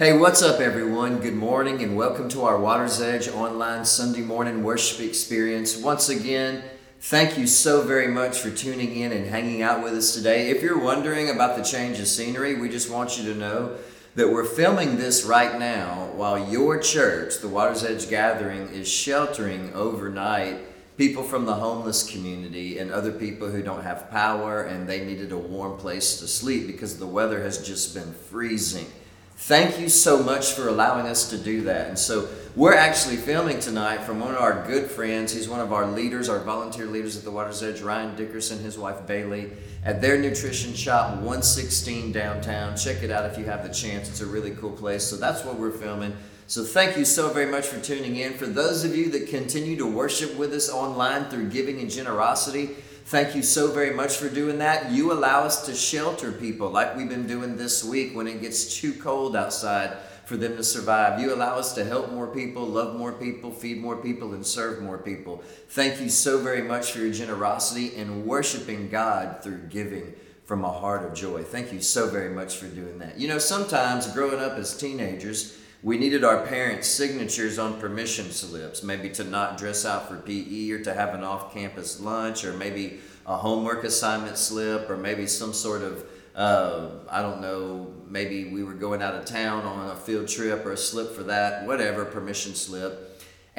Hey, what's up, everyone? Good morning and welcome to our Water's Edge online Sunday morning worship experience. Once again, thank you so very much for tuning in and hanging out with us today. If you're wondering about the change of scenery, we just want you to know that we're filming this right now while your church, the Water's Edge Gathering, is sheltering overnight people from the homeless community and other people who don't have power and they needed a warm place to sleep because the weather has just been freezing. Thank you so much for allowing us to do that. And so we're actually filming tonight from one of our good friends. He's one of our leaders, our volunteer leaders at the Water's Edge, Ryan Dickerson, his wife Bailey, at their nutrition shop, 116 downtown. Check it out if you have the chance. It's a really cool place. So that's what we're filming. So thank you so very much for tuning in. For those of you that continue to worship with us online through giving and generosity, Thank you so very much for doing that. You allow us to shelter people like we've been doing this week when it gets too cold outside for them to survive. You allow us to help more people, love more people, feed more people, and serve more people. Thank you so very much for your generosity and worshiping God through giving from a heart of joy. Thank you so very much for doing that. You know, sometimes growing up as teenagers, we needed our parents' signatures on permission slips, maybe to not dress out for PE or to have an off campus lunch, or maybe a homework assignment slip, or maybe some sort of, uh, I don't know, maybe we were going out of town on a field trip or a slip for that, whatever, permission slip.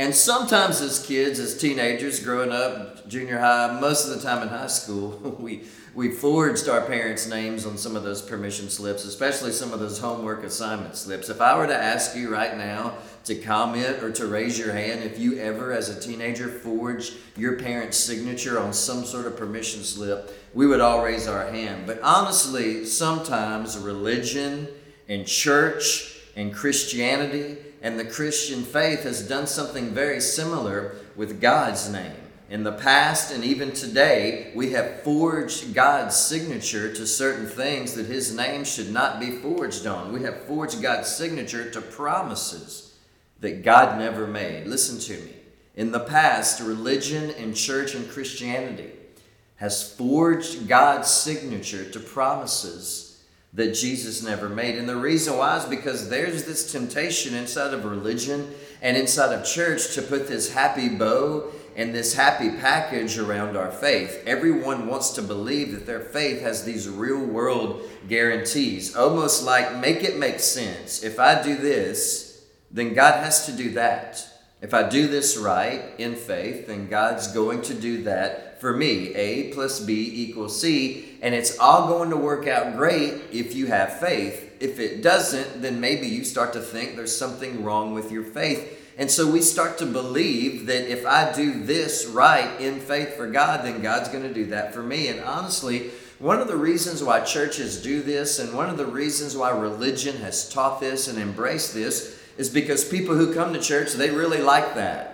And sometimes as kids, as teenagers, growing up, junior high, most of the time in high school, we we forged our parents' names on some of those permission slips, especially some of those homework assignment slips. If I were to ask you right now to comment or to raise your hand if you ever, as a teenager, forged your parents' signature on some sort of permission slip, we would all raise our hand. But honestly, sometimes religion and church and Christianity and the Christian faith has done something very similar with God's name. In the past and even today, we have forged God's signature to certain things that His name should not be forged on. We have forged God's signature to promises that God never made. Listen to me. In the past, religion and church and Christianity has forged God's signature to promises that Jesus never made. And the reason why is because there's this temptation inside of religion and inside of church to put this happy bow and this happy package around our faith. Everyone wants to believe that their faith has these real world guarantees, almost like make it make sense. If I do this, then God has to do that. If I do this right in faith, then God's going to do that for me. A plus B equals C, and it's all going to work out great if you have faith. If it doesn't, then maybe you start to think there's something wrong with your faith and so we start to believe that if I do this right in faith for God, then God's going to do that for me. And honestly, one of the reasons why churches do this and one of the reasons why religion has taught this and embraced this is because people who come to church, they really like that.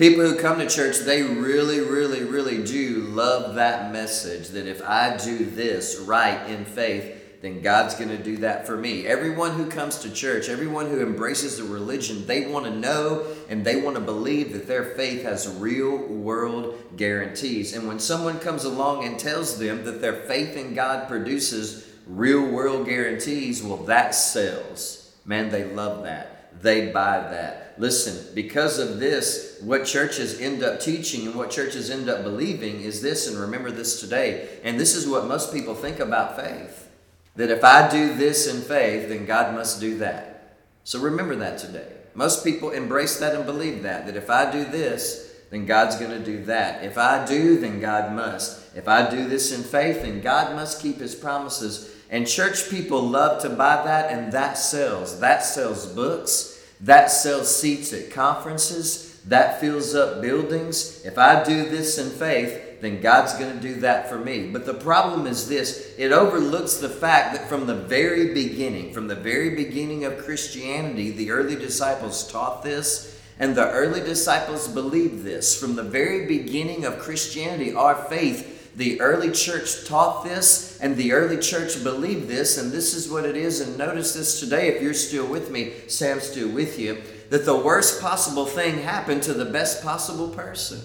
People who come to church, they really, really, really do love that message that if I do this right in faith, then God's going to do that for me. Everyone who comes to church, everyone who embraces the religion, they want to know and they want to believe that their faith has real world guarantees. And when someone comes along and tells them that their faith in God produces real world guarantees, well, that sells. Man, they love that. They buy that. Listen, because of this, what churches end up teaching and what churches end up believing is this, and remember this today. And this is what most people think about faith that if I do this in faith, then God must do that. So remember that today. Most people embrace that and believe that, that if I do this, then God's going to do that. If I do, then God must. If I do this in faith, then God must keep his promises. And church people love to buy that, and that sells. That sells books, that sells seats at conferences, that fills up buildings. If I do this in faith, then God's going to do that for me. But the problem is this it overlooks the fact that from the very beginning, from the very beginning of Christianity, the early disciples taught this. And the early disciples believed this. From the very beginning of Christianity, our faith, the early church taught this, and the early church believed this, and this is what it is. And notice this today, if you're still with me, Sam's still with you, that the worst possible thing happened to the best possible person.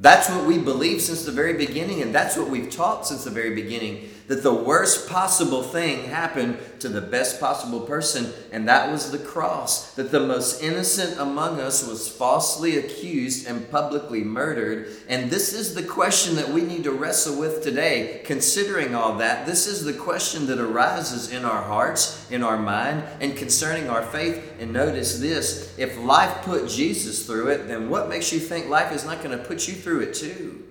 That's what we believe since the very beginning, and that's what we've taught since the very beginning. That the worst possible thing happened to the best possible person, and that was the cross. That the most innocent among us was falsely accused and publicly murdered. And this is the question that we need to wrestle with today. Considering all that, this is the question that arises in our hearts, in our mind, and concerning our faith. And notice this if life put Jesus through it, then what makes you think life is not going to put you through it too?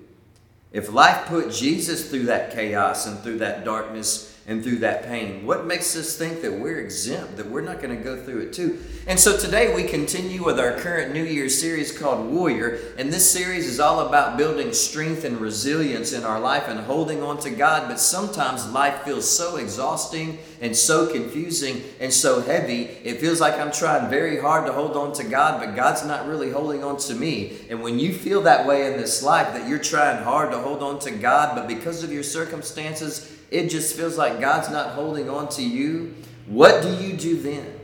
If life put Jesus through that chaos and through that darkness and through that pain, what makes us think that we're exempt, that we're not going to go through it too? And so today we continue with our current New Year's series called Warrior. And this series is all about building strength and resilience in our life and holding on to God. But sometimes life feels so exhausting and so confusing and so heavy. It feels like I'm trying very hard to hold on to God, but God's not really holding on to me. And when you feel that way in this life, that you're trying hard to hold on to God, but because of your circumstances, it just feels like God's not holding on to you, what do you do then?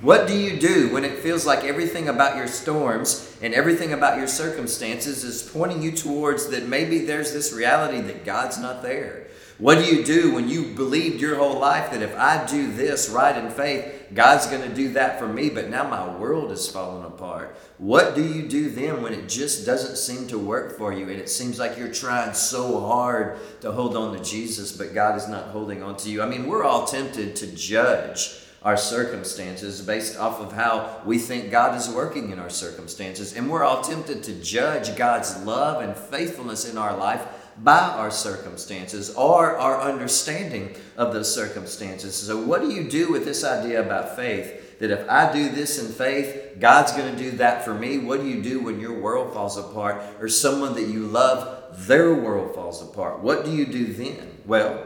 What do you do when it feels like everything about your storms and everything about your circumstances is pointing you towards that maybe there's this reality that God's not there? What do you do when you believed your whole life that if I do this right in faith, God's going to do that for me, but now my world is falling apart? What do you do then when it just doesn't seem to work for you and it seems like you're trying so hard to hold on to Jesus, but God is not holding on to you? I mean, we're all tempted to judge our circumstances based off of how we think God is working in our circumstances. And we're all tempted to judge God's love and faithfulness in our life by our circumstances or our understanding of those circumstances. So, what do you do with this idea about faith? That if I do this in faith, God's going to do that for me. What do you do when your world falls apart or someone that you love, their world falls apart? What do you do then? Well,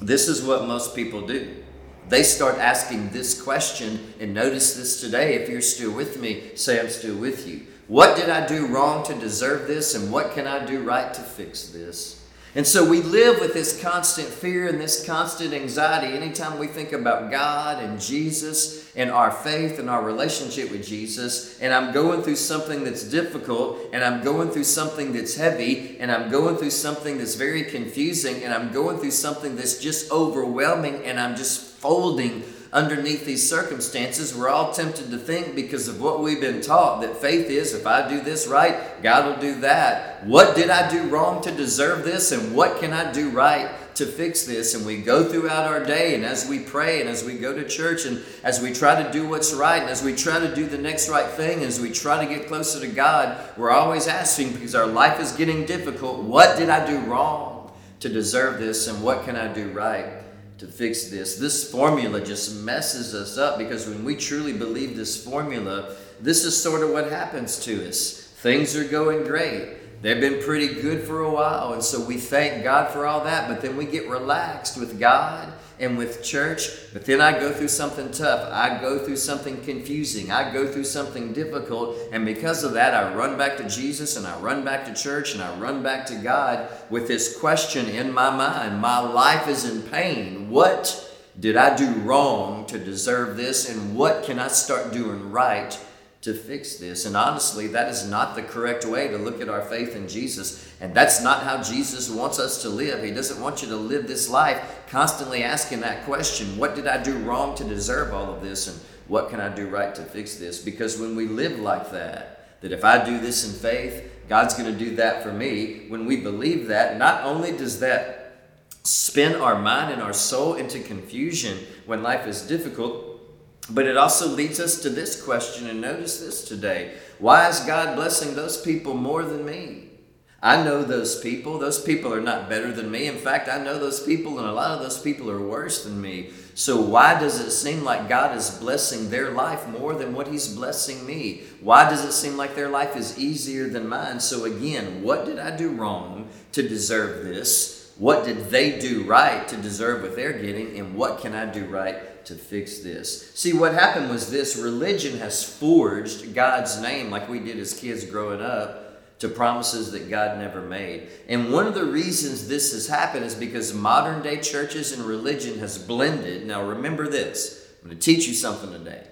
this is what most people do they start asking this question, and notice this today. If you're still with me, say, I'm still with you. What did I do wrong to deserve this, and what can I do right to fix this? And so we live with this constant fear and this constant anxiety anytime we think about God and Jesus and our faith and our relationship with Jesus. And I'm going through something that's difficult, and I'm going through something that's heavy, and I'm going through something that's very confusing, and I'm going through something that's just overwhelming, and I'm just folding underneath these circumstances, we're all tempted to think because of what we've been taught that faith is if I do this right, God will do that. What did I do wrong to deserve this, and what can I do right to fix this? And we go throughout our day, and as we pray, and as we go to church, and as we try to do what's right, and as we try to do the next right thing, as we try to get closer to God, we're always asking because our life is getting difficult what did I do wrong to deserve this, and what can I do right? To fix this. This formula just messes us up because when we truly believe this formula, this is sort of what happens to us. Things are going great. They've been pretty good for a while, and so we thank God for all that, but then we get relaxed with God and with church, but then I go through something tough. I go through something confusing. I go through something difficult. And because of that, I run back to Jesus and I run back to church and I run back to God with this question in my mind My life is in pain. What did I do wrong to deserve this? And what can I start doing right to fix this. And honestly, that is not the correct way to look at our faith in Jesus. And that's not how Jesus wants us to live. He doesn't want you to live this life constantly asking that question What did I do wrong to deserve all of this? And what can I do right to fix this? Because when we live like that, that if I do this in faith, God's going to do that for me, when we believe that, not only does that spin our mind and our soul into confusion when life is difficult, but it also leads us to this question, and notice this today. Why is God blessing those people more than me? I know those people. Those people are not better than me. In fact, I know those people, and a lot of those people are worse than me. So, why does it seem like God is blessing their life more than what He's blessing me? Why does it seem like their life is easier than mine? So, again, what did I do wrong to deserve this? What did they do right to deserve what they're getting? And what can I do right to fix this. See, what happened was this religion has forged God's name, like we did as kids growing up, to promises that God never made. And one of the reasons this has happened is because modern day churches and religion has blended. Now, remember this I'm going to teach you something today.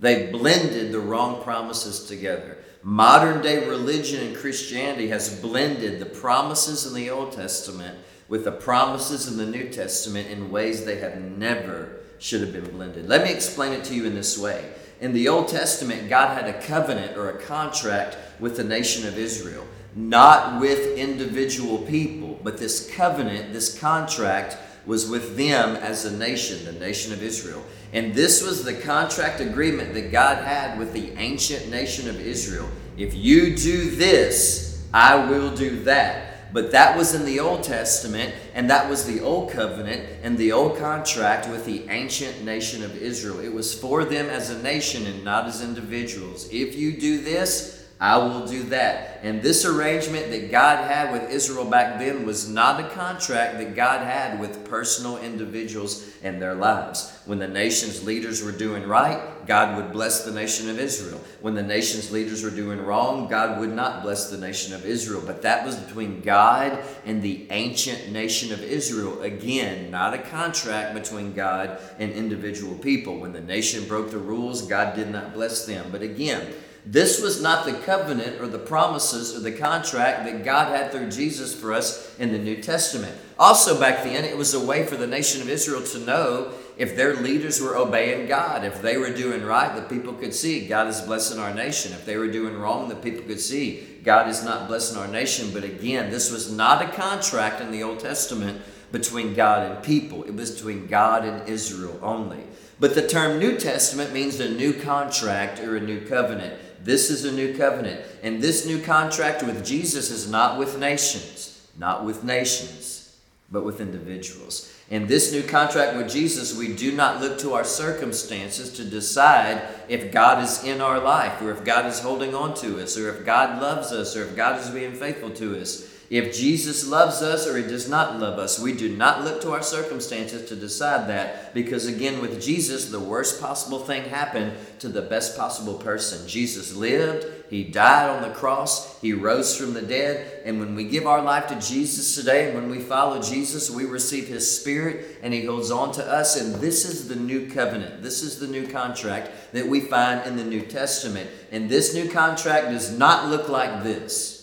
They blended the wrong promises together. Modern day religion and Christianity has blended the promises in the Old Testament with the promises in the New Testament in ways they have never should have been blended. Let me explain it to you in this way. In the Old Testament, God had a covenant or a contract with the nation of Israel, not with individual people, but this covenant, this contract was with them as a nation, the nation of Israel. And this was the contract agreement that God had with the ancient nation of Israel. If you do this, I will do that. But that was in the Old Testament, and that was the Old Covenant and the Old Contract with the ancient nation of Israel. It was for them as a nation and not as individuals. If you do this, I will do that. And this arrangement that God had with Israel back then was not a contract that God had with personal individuals and their lives. When the nation's leaders were doing right, God would bless the nation of Israel. When the nation's leaders were doing wrong, God would not bless the nation of Israel. But that was between God and the ancient nation of Israel. Again, not a contract between God and individual people. When the nation broke the rules, God did not bless them. But again, this was not the covenant or the promises or the contract that God had through Jesus for us in the New Testament. Also, back then, it was a way for the nation of Israel to know if their leaders were obeying God. If they were doing right, the people could see God is blessing our nation. If they were doing wrong, the people could see God is not blessing our nation. But again, this was not a contract in the Old Testament between God and people, it was between God and Israel only. But the term New Testament means a new contract or a new covenant. This is a new covenant. And this new contract with Jesus is not with nations, not with nations, but with individuals. In this new contract with Jesus, we do not look to our circumstances to decide if God is in our life, or if God is holding on to us, or if God loves us, or if God is being faithful to us. If Jesus loves us or he does not love us, we do not look to our circumstances to decide that because, again, with Jesus, the worst possible thing happened to the best possible person. Jesus lived, he died on the cross, he rose from the dead, and when we give our life to Jesus today when we follow Jesus, we receive his spirit and he holds on to us. And this is the new covenant, this is the new contract that we find in the New Testament. And this new contract does not look like this.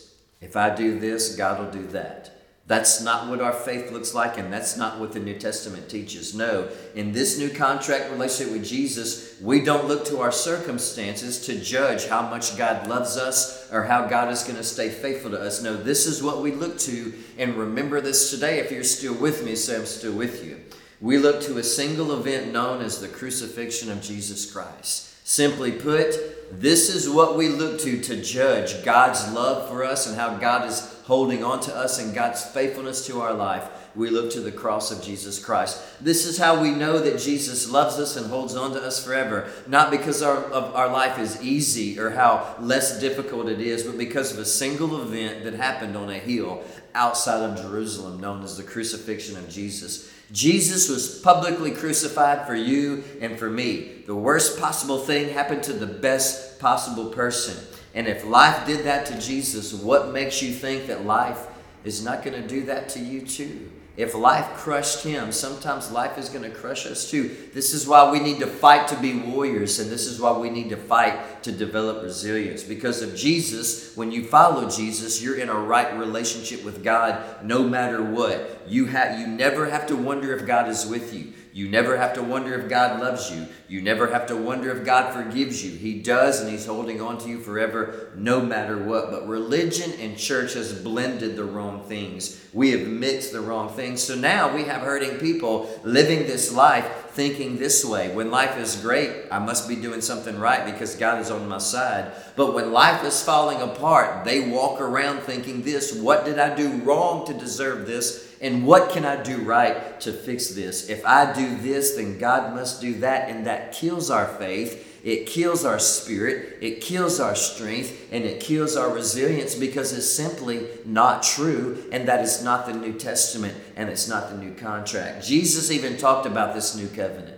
If I do this, God will do that. That's not what our faith looks like, and that's not what the New Testament teaches. No, in this new contract relationship with Jesus, we don't look to our circumstances to judge how much God loves us or how God is going to stay faithful to us. No, this is what we look to, and remember this today. If you're still with me, say I'm still with you. We look to a single event known as the crucifixion of Jesus Christ. Simply put, this is what we look to to judge God's love for us and how God is holding on to us and God's faithfulness to our life. We look to the cross of Jesus Christ. This is how we know that Jesus loves us and holds on to us forever. Not because our, our life is easy or how less difficult it is, but because of a single event that happened on a hill outside of Jerusalem known as the crucifixion of Jesus. Jesus was publicly crucified for you and for me. The worst possible thing happened to the best possible person. And if life did that to Jesus, what makes you think that life is not going to do that to you too? If life crushed him, sometimes life is going to crush us too. This is why we need to fight to be warriors, and this is why we need to fight to develop resilience. Because of Jesus, when you follow Jesus, you're in a right relationship with God no matter what. You have you never have to wonder if God is with you. You never have to wonder if God loves you. You never have to wonder if God forgives you. He does, and He's holding on to you forever, no matter what. But religion and church has blended the wrong things. We have mixed the wrong things. So now we have hurting people living this life thinking this way. When life is great, I must be doing something right because God is on my side. But when life is falling apart, they walk around thinking this What did I do wrong to deserve this? And what can I do right to fix this? If I do this, then God must do that. And that kills our faith. It kills our spirit. It kills our strength. And it kills our resilience because it's simply not true. And that is not the New Testament and it's not the new contract. Jesus even talked about this new covenant.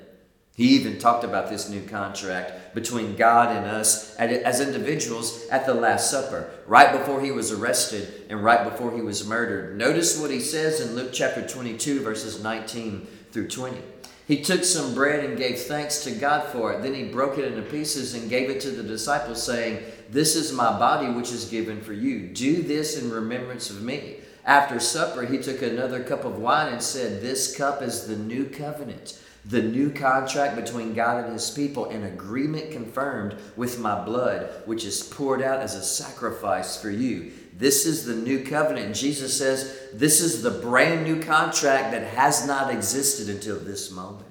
He even talked about this new contract between God and us as individuals at the Last Supper, right before he was arrested and right before he was murdered. Notice what he says in Luke chapter 22, verses 19 through 20. He took some bread and gave thanks to God for it. Then he broke it into pieces and gave it to the disciples, saying, This is my body which is given for you. Do this in remembrance of me. After supper, he took another cup of wine and said, This cup is the new covenant, the new contract between God and his people, an agreement confirmed with my blood, which is poured out as a sacrifice for you. This is the new covenant. And Jesus says, This is the brand new contract that has not existed until this moment.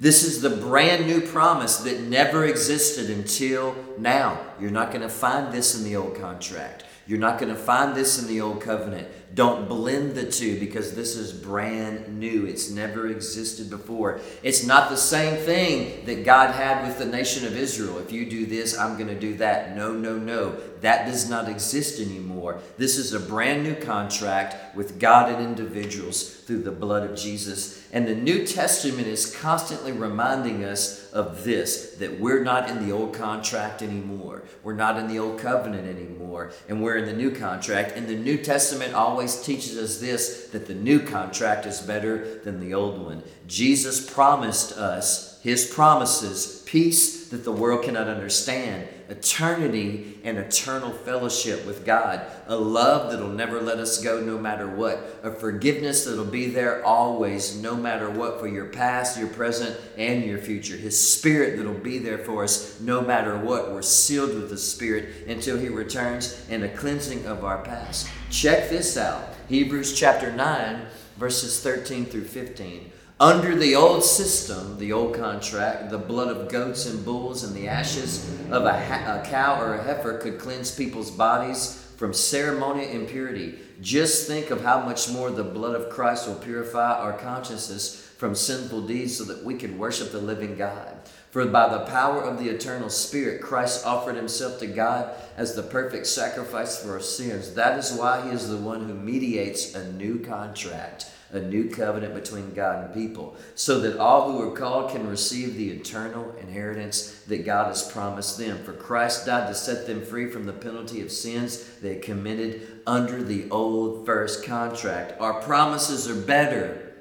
This is the brand new promise that never existed until now. You're not going to find this in the old contract. You're not going to find this in the old covenant. Don't blend the two because this is brand new. It's never existed before. It's not the same thing that God had with the nation of Israel. If you do this, I'm going to do that. No, no, no. That does not exist anymore. This is a brand new contract with God and individuals through the blood of Jesus. And the New Testament is constantly reminding us of this that we're not in the old contract anymore. We're not in the old covenant anymore. And we're in the new contract. And the New Testament always teaches us this that the new contract is better than the old one. Jesus promised us his promises, peace that the world cannot understand, eternity and eternal fellowship with God, a love that'll never let us go no matter what, a forgiveness that'll be there always no matter what for your past, your present, and your future, His Spirit that'll be there for us no matter what. We're sealed with the Spirit until He returns and a cleansing of our past. Check this out Hebrews chapter 9, verses 13 through 15. Under the old system, the old contract, the blood of goats and bulls and the ashes of a, ha- a cow or a heifer could cleanse people's bodies from ceremonial impurity. Just think of how much more the blood of Christ will purify our consciences from sinful deeds so that we can worship the living God. For by the power of the eternal Spirit, Christ offered himself to God as the perfect sacrifice for our sins. That is why he is the one who mediates a new contract a new covenant between God and people, so that all who are called can receive the eternal inheritance that God has promised them. For Christ died to set them free from the penalty of sins they committed under the old first contract. Our promises are better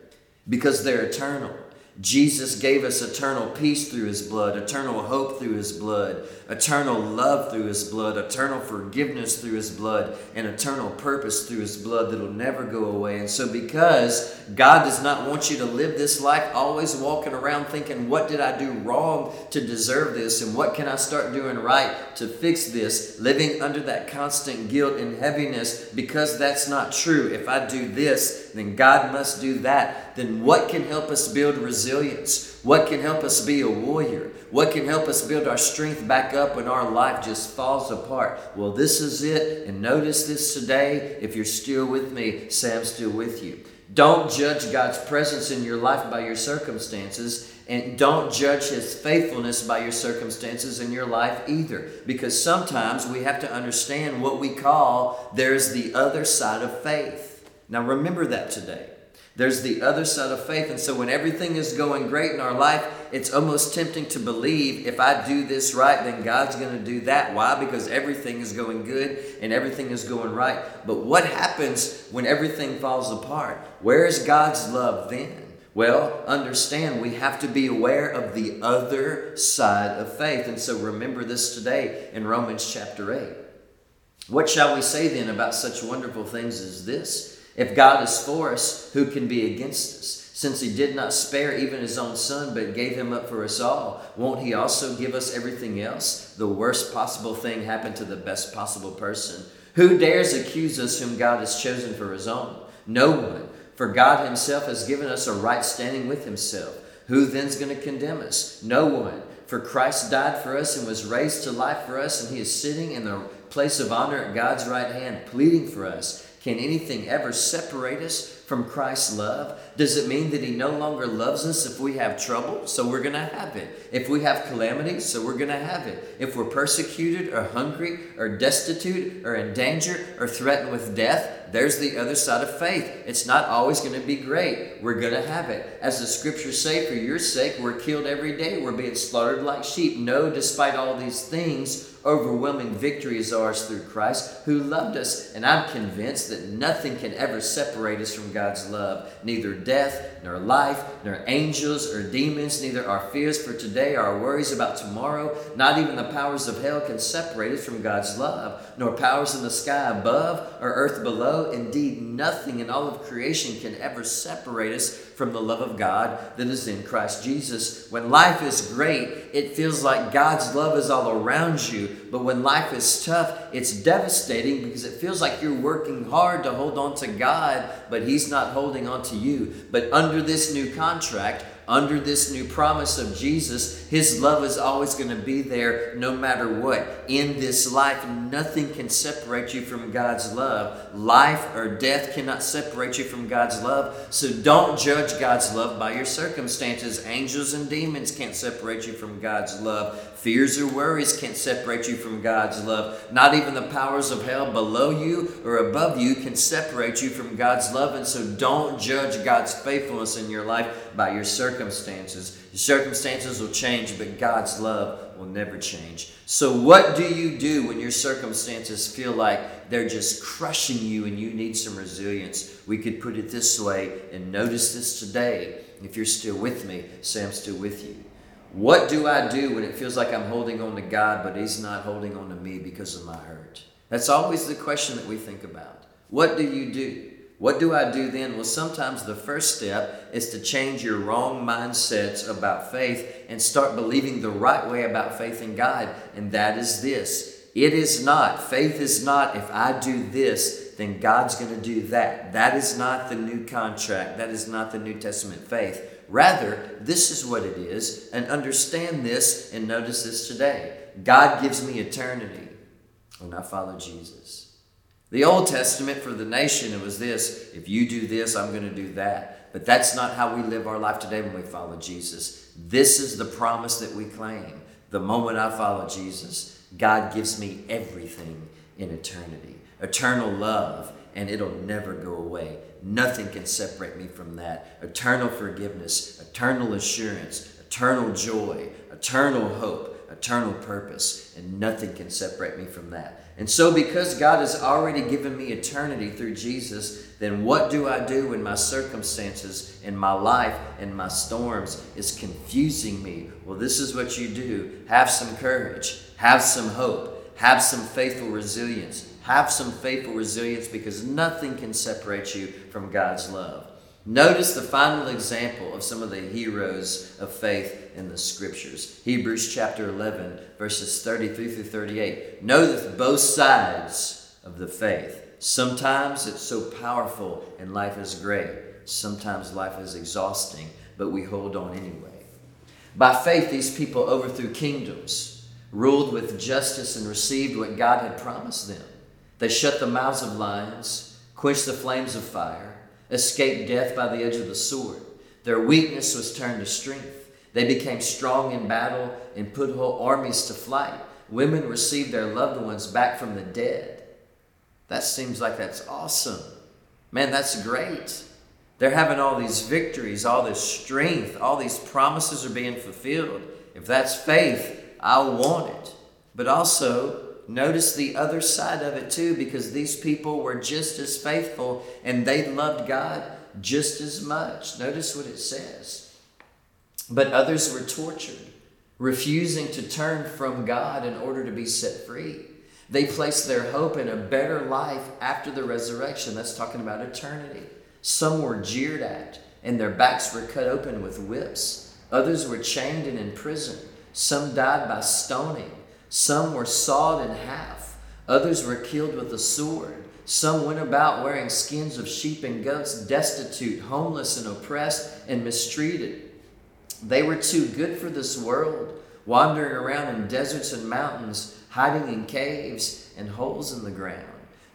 because they're eternal. Jesus gave us eternal peace through his blood, eternal hope through his blood, eternal love through his blood, eternal forgiveness through his blood, and eternal purpose through his blood that'll never go away. And so, because God does not want you to live this life always walking around thinking, What did I do wrong to deserve this? And what can I start doing right to fix this? Living under that constant guilt and heaviness because that's not true. If I do this, then God must do that. Then what can help us build resilience? What can help us be a warrior? What can help us build our strength back up when our life just falls apart? Well, this is it. And notice this today. If you're still with me, I'm still with you. Don't judge God's presence in your life by your circumstances, and don't judge His faithfulness by your circumstances in your life either. Because sometimes we have to understand what we call there's the other side of faith. Now, remember that today. There's the other side of faith. And so when everything is going great in our life, it's almost tempting to believe if I do this right, then God's going to do that. Why? Because everything is going good and everything is going right. But what happens when everything falls apart? Where is God's love then? Well, understand we have to be aware of the other side of faith. And so remember this today in Romans chapter 8. What shall we say then about such wonderful things as this? If God is for us, who can be against us? Since he did not spare even his own son, but gave him up for us all, won't he also give us everything else? The worst possible thing happened to the best possible person. Who dares accuse us whom God has chosen for his own? No one. For God himself has given us a right standing with himself. Who then's going to condemn us? No one. For Christ died for us and was raised to life for us, and he is sitting in the place of honor at God's right hand, pleading for us. Can anything ever separate us from Christ's love? Does it mean that He no longer loves us if we have trouble? So we're going to have it. If we have calamity, so we're going to have it. If we're persecuted or hungry or destitute or in danger or threatened with death, there's the other side of faith. It's not always going to be great. We're going to have it. As the scriptures say, for your sake, we're killed every day. We're being slaughtered like sheep. No, despite all these things, overwhelming victory is ours through Christ who loved us. And I'm convinced that nothing can ever separate us from God's love, neither death, nor life, nor angels or demons, neither our fears for today, or our worries about tomorrow, not even the powers of hell can separate us from God's love, nor powers in the sky above or earth below. Indeed, nothing in all of creation can ever separate us from the love of God that is in Christ Jesus. When life is great, it feels like God's love is all around you. But when life is tough, it's devastating because it feels like you're working hard to hold on to God, but He's not holding on to you. But under this new contract, under this new promise of Jesus, His love is always going to be there no matter what. In this life, nothing can separate you from God's love. Life or death cannot separate you from God's love. So don't judge God's love by your circumstances. Angels and demons can't separate you from God's love. Fears or worries can't separate you from God's love. Not even the powers of hell below you or above you can separate you from God's love. And so don't judge God's faithfulness in your life by your circumstances. Your circumstances will change, but God's love will never change. So, what do you do when your circumstances feel like they're just crushing you and you need some resilience? We could put it this way and notice this today. If you're still with me, I'm still with you. What do I do when it feels like I'm holding on to God, but He's not holding on to me because of my hurt? That's always the question that we think about. What do you do? What do I do then? Well, sometimes the first step is to change your wrong mindsets about faith and start believing the right way about faith in God. And that is this it is not, faith is not, if I do this, then God's going to do that. That is not the new contract. That is not the New Testament faith. Rather, this is what it is, and understand this and notice this today. God gives me eternity when I follow Jesus. The Old Testament for the nation, it was this if you do this, I'm going to do that. But that's not how we live our life today when we follow Jesus. This is the promise that we claim. The moment I follow Jesus, God gives me everything in eternity eternal love, and it'll never go away. Nothing can separate me from that. Eternal forgiveness, eternal assurance, eternal joy, eternal hope, eternal purpose, and nothing can separate me from that. And so, because God has already given me eternity through Jesus, then what do I do when my circumstances in my life and my storms is confusing me? Well, this is what you do have some courage, have some hope, have some faithful resilience, have some faithful resilience because nothing can separate you from God's love. Notice the final example of some of the heroes of faith in the scriptures. Hebrews chapter 11, verses 33 through 38. Notice both sides of the faith. Sometimes it's so powerful and life is great. Sometimes life is exhausting, but we hold on anyway. By faith, these people overthrew kingdoms, ruled with justice, and received what God had promised them. They shut the mouths of lions, quenched the flames of fire, escaped death by the edge of the sword. Their weakness was turned to strength. They became strong in battle and put whole armies to flight. Women received their loved ones back from the dead. That seems like that's awesome. Man, that's great. They're having all these victories, all this strength, all these promises are being fulfilled. If that's faith, I want it. But also, Notice the other side of it too, because these people were just as faithful and they loved God just as much. Notice what it says. But others were tortured, refusing to turn from God in order to be set free. They placed their hope in a better life after the resurrection. That's talking about eternity. Some were jeered at, and their backs were cut open with whips. Others were chained and imprisoned. Some died by stoning. Some were sawed in half, others were killed with a sword. Some went about wearing skins of sheep and goats, destitute, homeless, and oppressed and mistreated. They were too good for this world, wandering around in deserts and mountains, hiding in caves and holes in the ground.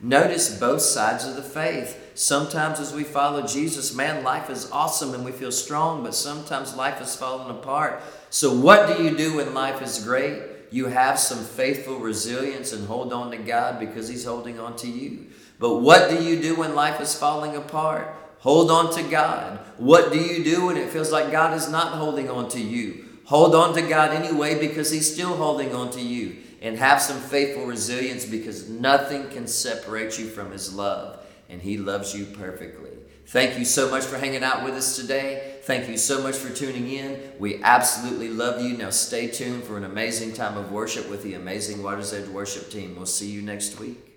Notice both sides of the faith. Sometimes, as we follow Jesus, man, life is awesome and we feel strong, but sometimes life is falling apart. So, what do you do when life is great? you have some faithful resilience and hold on to God because He's holding on to you. But what do you do when life is falling apart? Hold on to God. What do you do when it feels like God is not holding on to you? Hold on to God anyway because He's still holding on to you. And have some faithful resilience because nothing can separate you from His love. and He loves you perfectly. Thank you so much for hanging out with us today. Thank you so much for tuning in. We absolutely love you. Now stay tuned for an amazing time of worship with the amazing Water's Edge worship team. We'll see you next week.